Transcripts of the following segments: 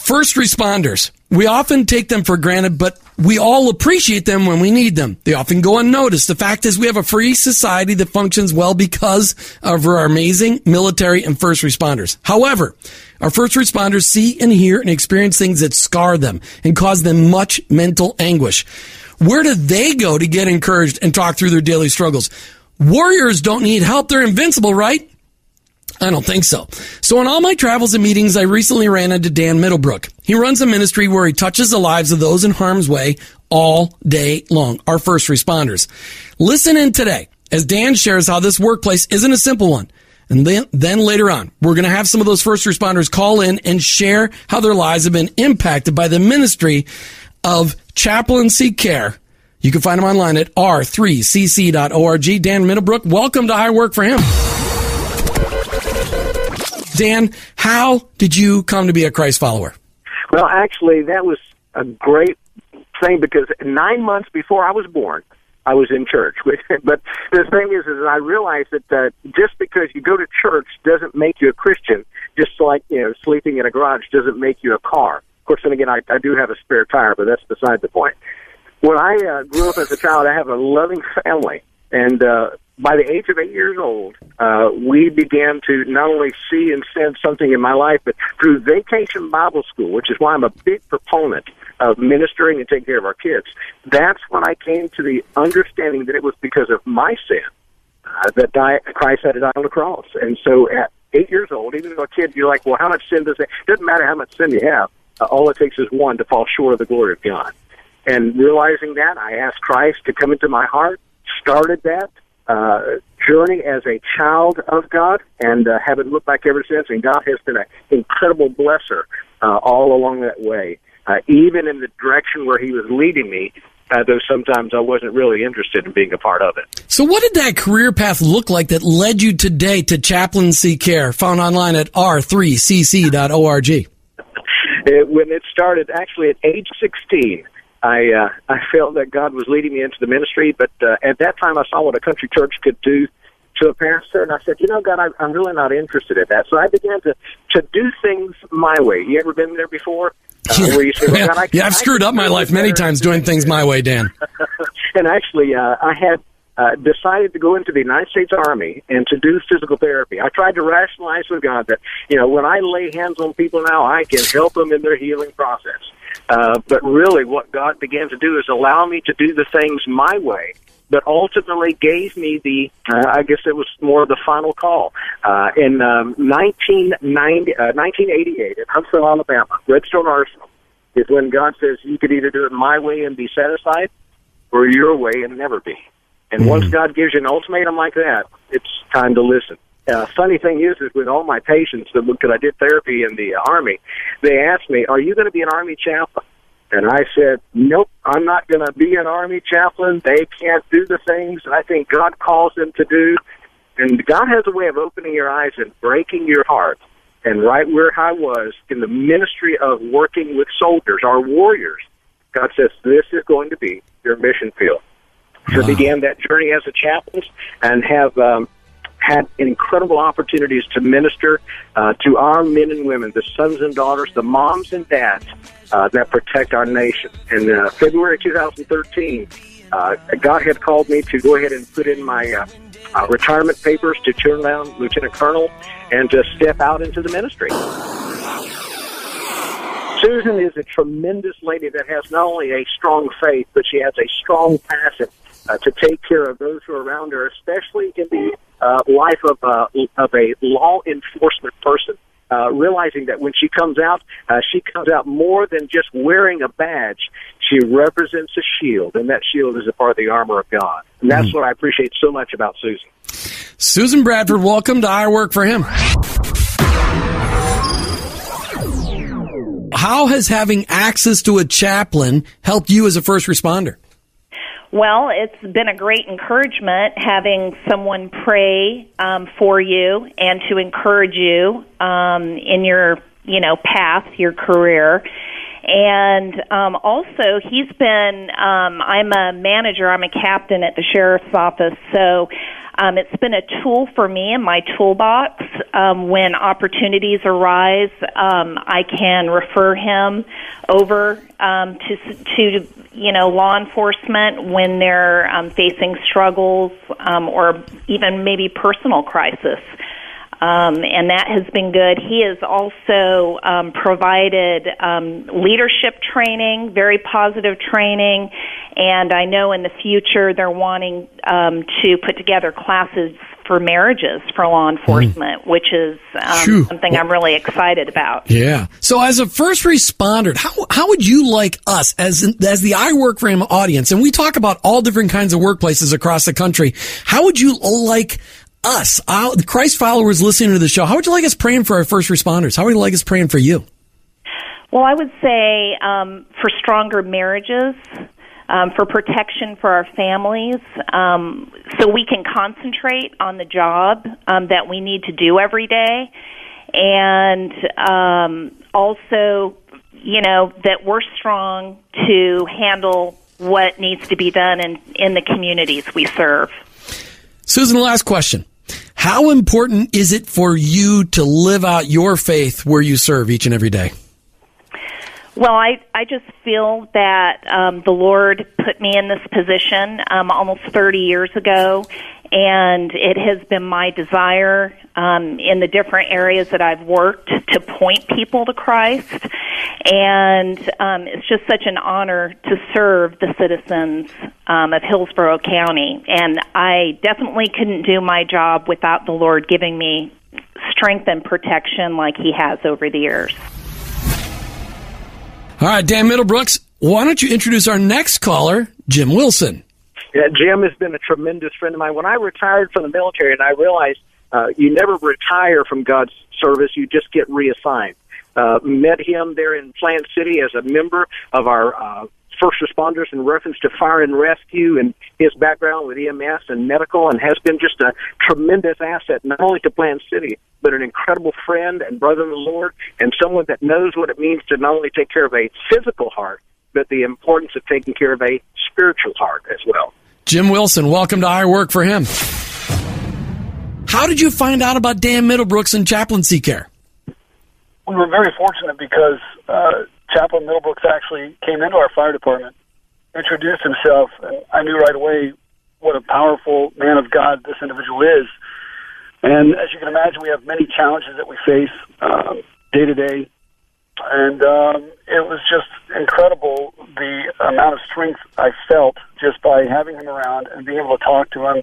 first responders, we often take them for granted, but we all appreciate them when we need them. They often go unnoticed. The fact is we have a free society that functions well because of our amazing military and first responders. However, our first responders see and hear and experience things that scar them and cause them much mental anguish. Where do they go to get encouraged and talk through their daily struggles? Warriors don't need help. They're invincible, right? I don't think so. So on all my travels and meetings, I recently ran into Dan Middlebrook. He runs a ministry where he touches the lives of those in harm's way all day long, our first responders. Listen in today as Dan shares how this workplace isn't a simple one. And then, then later on, we're going to have some of those first responders call in and share how their lives have been impacted by the ministry of chaplaincy care. You can find him online at r3cc.org. Dan Middlebrook, welcome to I Work for Him. Dan, how did you come to be a Christ follower? Well, actually, that was a great thing because nine months before I was born, I was in church. but the thing is, is I realized that uh, just because you go to church doesn't make you a Christian. Just like you know, sleeping in a garage doesn't make you a car. Of course, then again, I, I do have a spare tire, but that's beside the point. When I uh, grew up as a child, I have a loving family, and uh, by the age of eight years old, uh, we began to not only see and sense something in my life, but through Vacation Bible School, which is why I'm a big proponent of ministering and taking care of our kids. That's when I came to the understanding that it was because of my sin uh, that die, Christ had to die on the cross. And so at eight years old, even though a kid, you're like, well, how much sin does it? Doesn't matter how much sin you have. Uh, all it takes is one to fall short of the glory of God. And realizing that, I asked Christ to come into my heart, started that uh, journey as a child of God, and uh, haven't looked back ever since. And God has been an incredible blesser uh, all along that way, uh, even in the direction where He was leading me. Uh, though sometimes I wasn't really interested in being a part of it. So, what did that career path look like that led you today to chaplaincy care, found online at r3cc.org? It, when it started, actually at age 16, I uh, I felt that God was leading me into the ministry, but uh, at that time I saw what a country church could do to a pastor, and I said, you know, God, I, I'm really not interested in that. So I began to to do things my way. You ever been there before? Uh, where you say, well, God, I, yeah, I've I screwed up my life many times doing things my way, Dan. and actually, uh, I had uh, decided to go into the United States Army and to do physical therapy. I tried to rationalize with God that, you know, when I lay hands on people now, I can help them in their healing process. Uh, but really, what God began to do is allow me to do the things my way, but ultimately gave me the, uh, I guess it was more of the final call. Uh, in um, 1990, uh, 1988 in Huntsville, Alabama, Redstone Arsenal, is when God says you could either do it my way and be satisfied, or your way and never be. And mm-hmm. once God gives you an ultimatum like that, it's time to listen uh, funny thing is, is with all my patients that because I did therapy in the army, they asked me, "Are you going to be an army chaplain?" And I said, "Nope, I'm not going to be an army chaplain. They can't do the things that I think God calls them to do." And God has a way of opening your eyes and breaking your heart. And right where I was in the ministry of working with soldiers, our warriors, God says, "This is going to be your mission field." So wow. began that journey as a chaplain and have um, had incredible opportunities to minister uh, to our men and women, the sons and daughters, the moms and dads uh, that protect our nation. In uh, February 2013, uh, God had called me to go ahead and put in my uh, uh, retirement papers to turn down lieutenant colonel and to step out into the ministry. Susan is a tremendous lady that has not only a strong faith, but she has a strong passion uh, to take care of those who are around her, especially in the uh, life of, uh, of a law enforcement person. Uh, realizing that when she comes out, uh, she comes out more than just wearing a badge. She represents a shield, and that shield is a part of the armor of God. And that's mm. what I appreciate so much about Susan. Susan Bradford, welcome to I Work for Him. how has having access to a chaplain helped you as a first responder? Well, it's been a great encouragement having someone pray um, for you and to encourage you um, in your, you know, path, your career. And um, also, he's been, um, I'm a manager, I'm a captain at the sheriff's office, so um, it's been a tool for me in my toolbox. Um, when opportunities arise, um, I can refer him over um, to to you know law enforcement when they're um, facing struggles um, or even maybe personal crisis. Um, and that has been good. He has also um, provided um, leadership training, very positive training, and I know in the future they're wanting um, to put together classes for marriages for law enforcement, mm. which is um, something I'm really excited about. Yeah. So, as a first responder, how how would you like us as as the I Work for Him audience, and we talk about all different kinds of workplaces across the country? How would you like us, our, the Christ followers listening to the show, how would you like us praying for our first responders? How would you like us praying for you? Well, I would say um, for stronger marriages, um, for protection for our families, um, so we can concentrate on the job um, that we need to do every day, and um, also, you know, that we're strong to handle what needs to be done in, in the communities we serve. Susan, last question. How important is it for you to live out your faith where you serve each and every day? Well, I I just feel that um, the Lord put me in this position um, almost 30 years ago, and it has been my desire um, in the different areas that I've worked to point people to Christ, and um, it's just such an honor to serve the citizens um, of Hillsborough County, and I definitely couldn't do my job without the Lord giving me strength and protection like He has over the years. All right, Dan Middlebrooks, why don't you introduce our next caller, Jim Wilson? Yeah, Jim has been a tremendous friend of mine. When I retired from the military, and I realized uh, you never retire from God's service, you just get reassigned. Uh, met him there in Plant City as a member of our uh, first responders in reference to fire and rescue and his background with EMS and medical and has been just a tremendous asset, not only to Plant City, but an incredible friend and brother in the Lord and someone that knows what it means to not only take care of a physical heart, but the importance of taking care of a spiritual heart as well. Jim Wilson, welcome to I Work for Him. How did you find out about Dan Middlebrooks and chaplaincy care? We were very fortunate because uh, Chaplain Middlebrooks actually came into our fire department, introduced himself, and I knew right away what a powerful man of God this individual is. And as you can imagine, we have many challenges that we face um, day to day. And um, it was just incredible the amount of strength I felt just by having him around and being able to talk to him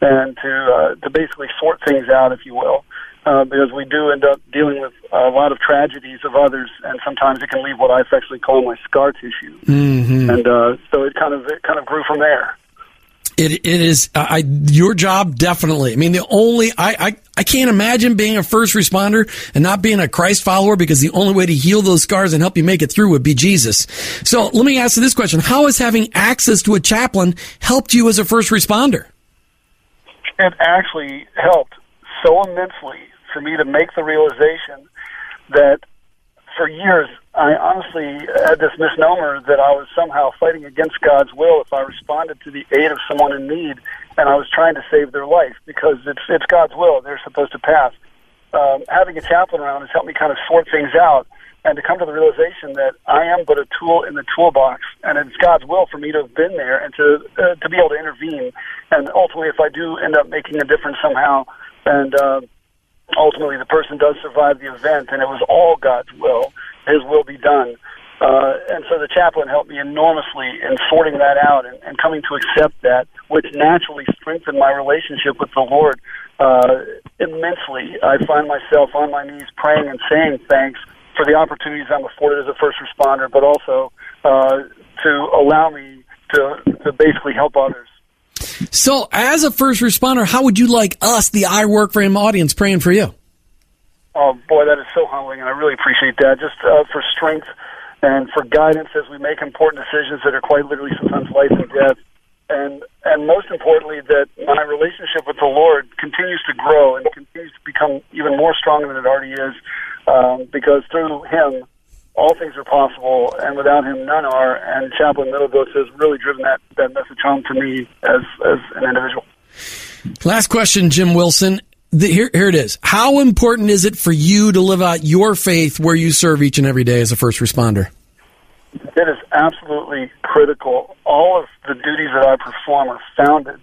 and to uh, to basically sort things out, if you will uh, because we do end up dealing with a lot of tragedies of others, and sometimes it can leave what I affectionately call my scar tissue. Mm-hmm. And uh, so it kind of it kind of grew from there. It it is I your job definitely. I mean the only I, I I can't imagine being a first responder and not being a Christ follower because the only way to heal those scars and help you make it through would be Jesus. So let me ask you this question: How has having access to a chaplain helped you as a first responder? It actually helped so immensely for me to make the realization that for years I honestly had this misnomer that I was somehow fighting against God's will if I responded to the aid of someone in need and I was trying to save their life because it's it's God's will they're supposed to pass. Um, having a chaplain around has helped me kind of sort things out and to come to the realization that I am but a tool in the toolbox, and it's God's will for me to have been there and to uh, to be able to intervene. And ultimately, if I do end up making a difference somehow, and uh, ultimately the person does survive the event, and it was all God's will. His will be done. Uh, and so the chaplain helped me enormously in sorting that out and, and coming to accept that, which naturally strengthened my relationship with the Lord uh, immensely. I find myself on my knees praying and saying thanks for the opportunities I'm afforded as a first responder, but also uh, to allow me to, to basically help others. So, as a first responder, how would you like us, the I Work for Him audience, praying for you? Oh boy, that is so humbling, and I really appreciate that. Just uh, for strength and for guidance as we make important decisions that are quite literally sometimes life and death. And and most importantly, that my relationship with the Lord continues to grow and continues to become even more strong than it already is, um, because through Him, all things are possible, and without Him, none are. And Chaplain Middlebrooks has really driven that that message home to me as as an individual. Last question, Jim Wilson. The, here, here it is. How important is it for you to live out your faith where you serve each and every day as a first responder? It is absolutely critical. All of the duties that I perform are founded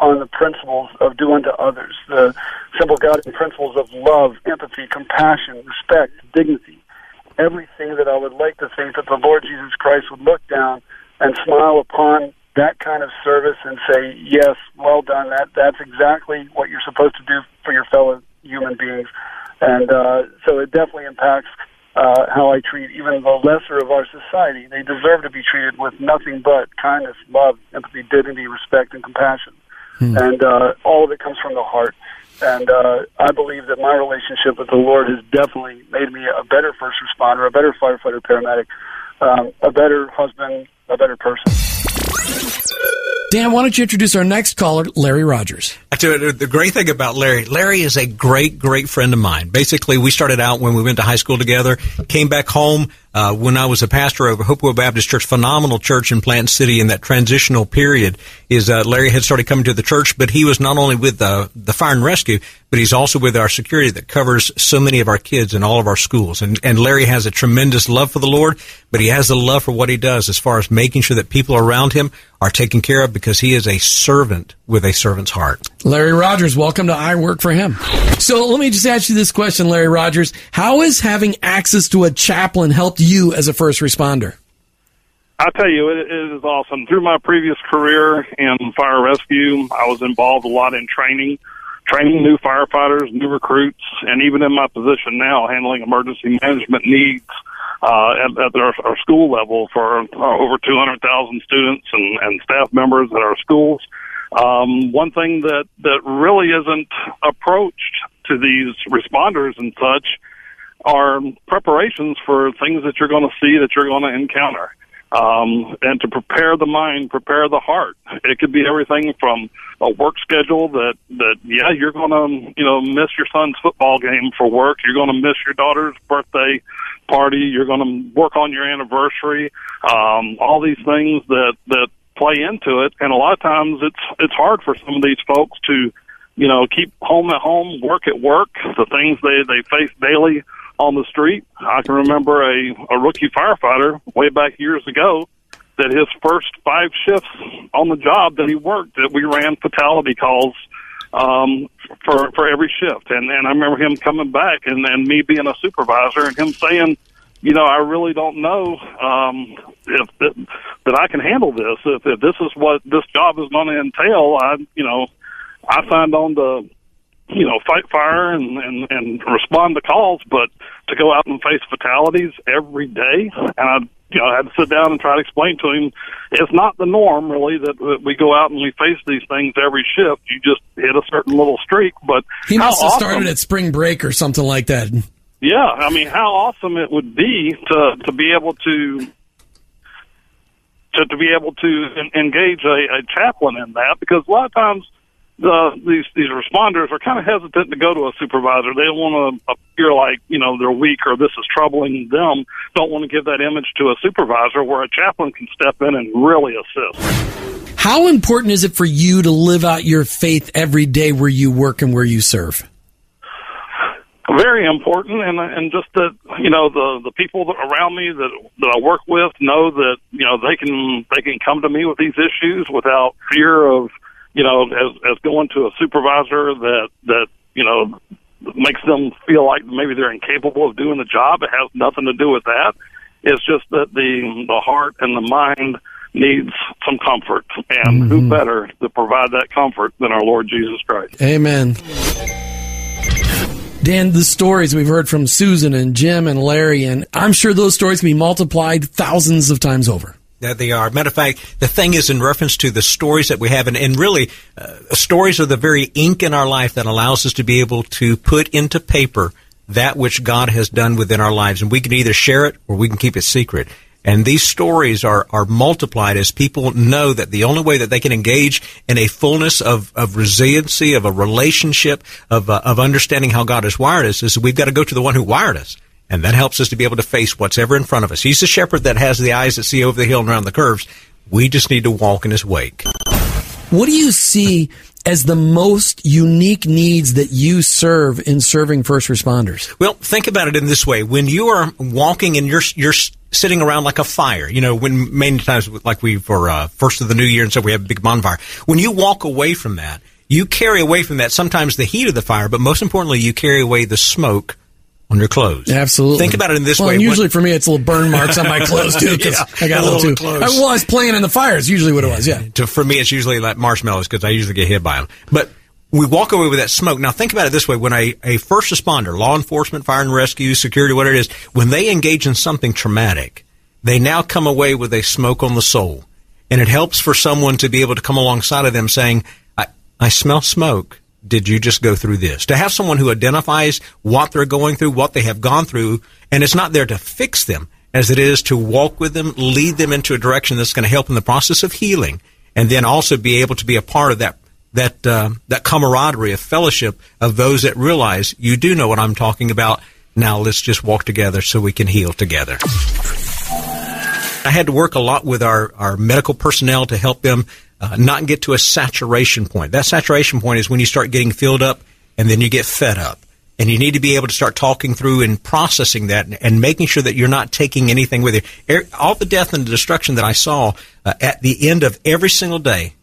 on the principles of do unto others, the simple guiding principles of love, empathy, compassion, respect, dignity. Everything that I would like to think that the Lord Jesus Christ would look down and smile upon that kind of service and say, yes, well done. That that's exactly what you're supposed to do for your fellow human beings, and uh, so it definitely impacts uh, how I treat even the lesser of our society. They deserve to be treated with nothing but kindness, love, empathy, dignity, respect, and compassion, hmm. and uh, all of it comes from the heart. And uh, I believe that my relationship with the Lord has definitely made me a better first responder, a better firefighter, paramedic, um, a better husband, a better person. Dan, why don't you introduce our next caller, Larry Rodgers? I tell you, the great thing about Larry, Larry is a great, great friend of mine. Basically, we started out when we went to high school together, came back home uh, when I was a pastor of Hopewell Baptist Church, phenomenal church in Plant City in that transitional period. Is uh, Larry had started coming to the church, but he was not only with the, the fire and rescue, but he's also with our security that covers so many of our kids in all of our schools. And, and Larry has a tremendous love for the Lord, but he has a love for what he does as far as making sure that people around him are taken care of because he is a servant with a servant's heart. Larry Rodgers, welcome to I Work for Him. So let me just ask you this question, Larry Rodgers. How has having access to a chaplain helped you as a first responder? I tell you, it, it is awesome. Through my previous career in fire rescue, I was involved a lot in training training new firefighters, new recruits, and even in my position now, handling emergency management needs uh, at, at our, our school level for uh, over 200,000 students and, and staff members at our schools. Um, one thing that, that really isn't approached to these responders and such are preparations for things that you're going to see that you're going to encounter um, and to prepare the mind, prepare the heart. It could be everything from a work schedule that that yeah, you're going to you know miss your son's football game for work. You're going to miss your daughter's birthday party. You're going to work on your anniversary. Um, all these things that that play into it, and a lot of times it's it's hard for some of these folks to you know keep home at home, work at work. The things they they face daily on the street. I can remember a, a rookie firefighter way back years ago that his first five shifts on the job that he worked that we ran fatality calls um, for for every shift. And and I remember him coming back and and me being a supervisor and him saying, you know, I really don't know um, if that, that I can handle this. If, if this is what this job is going to entail, I you know, I signed on to you know, fight fire and, and, and respond to calls, but to go out and face fatalities every day, and I, you know, I had to sit down and try to explain to him, it's not the norm really that, that we go out and we face these things every shift. You just hit a certain little streak, but he must have awesome, started at spring break or something like that. Yeah, I mean, how awesome it would be to to be able to to, to be able to engage a, a chaplain in that because a lot of times the these these responders are kind of hesitant to go to a supervisor. They don't want to appear like you know they're weak or this is troubling them. Don't want to give that image to a supervisor where a chaplain can step in and really assist. How important is it for you to live out your faith every day where you work and where you serve? Very important, and and just that you know the the people that around me that that I work with know that you know they can they can come to me with these issues without fear of you know, as as going to a supervisor that that you know makes them feel like maybe they're incapable of doing the job. It has nothing to do with that. It's just that the the heart and the mind needs some comfort, and mm-hmm. who better to provide that comfort than our Lord Jesus Christ? Amen. Dan, the stories we've heard from Susan and Jim and Larry, and I'm sure those stories can be multiplied thousands of times over. That they are. Matter of fact, the thing is in reference to the stories that we have, and, and really, uh, stories are the very ink in our life that allows us to be able to put into paper that which God has done within our lives. And we can either share it or we can keep it secret. And these stories are, are multiplied as people know that the only way that they can engage in a fullness of, of resiliency, of a relationship, of, uh, of understanding how God has wired us is we've got to go to the one who wired us. And that helps us to be able to face what's ever in front of us. He's the shepherd that has the eyes that see over the hill and around the curves. We just need to walk in his wake. What do you see as the most unique needs that you serve in serving first responders? Well, think about it in this way. When you are walking and you're, you're sitting around like a fire, you know, when many times, like we, for, uh, first of the new year and so we have a big bonfire. When you walk away from that, you carry away from that sometimes the heat of the fire, but most importantly, you carry away the smoke on your clothes. Absolutely. Think about it in this well, way. usually for me, it's little burn marks on my clothes too. Because yeah, I got a little, too. I, well, I was playing in the fire. Is usually what it was. Yeah. To, for me, it's usually like marshmallows because I usually get hit by them. But we walk away with that smoke. Now think about it this way: when a, a first responder, law enforcement, fire and rescue, security, whatever it is, when they engage in something traumatic, they now come away with a smoke on the soul, and it helps for someone to be able to come alongside of them saying, "I, I smell smoke." Did you just go through this? To have someone who identifies what they're going through, what they have gone through, and it's not there to fix them as it is to walk with them, lead them into a direction that's going to help in the process of healing, and then also be able to be a part of that that uh, that camaraderie of fellowship of those that realize you do know what I'm talking about. Now let's just walk together so we can heal together. I had to work a lot with our, our medical personnel to help them uh, not get to a saturation point. That saturation point is when you start getting filled up and then you get fed up. And you need to be able to start talking through and processing that and, and making sure that you're not taking anything with you. All the death and the destruction that I saw uh, at the end of every single day,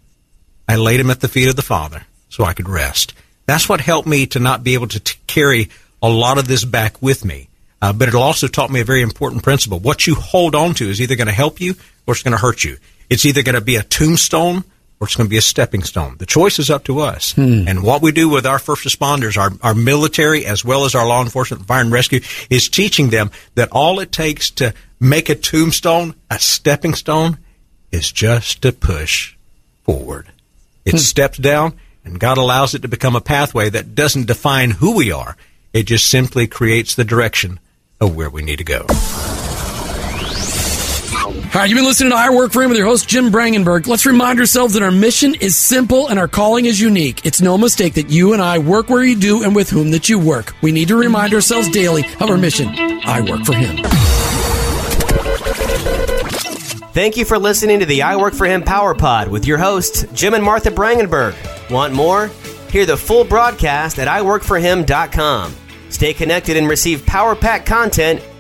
I laid him at the feet of the Father so I could rest. That's what helped me to not be able to t- carry a lot of this back with me. Uh, but it also taught me a very important principle. What you hold on to is either going to help you or it's going to hurt you. It's either going to be a tombstone or it's going to be a stepping stone. The choice is up to us. Hmm. And what we do with our first responders, our, our military, as well as our law enforcement, fire and rescue, is teaching them that all it takes to make a tombstone, a stepping stone, is just to push forward. It hmm. steps down, and God allows it to become a pathway that doesn't define who we are. It just simply creates the direction of where we need to go. All right, you've been listening to I Work for Him with your host, Jim Brangenberg. Let's remind ourselves that our mission is simple and our calling is unique. It's no mistake that you and I work where you do and with whom that you work. We need to remind ourselves daily of our mission. I work for Him. Thank you for listening to the I Work for Him Power Pod with your hosts, Jim and Martha Brangenberg. Want more? Hear the full broadcast at iworkforhim.com. Stay connected and receive Power Pack content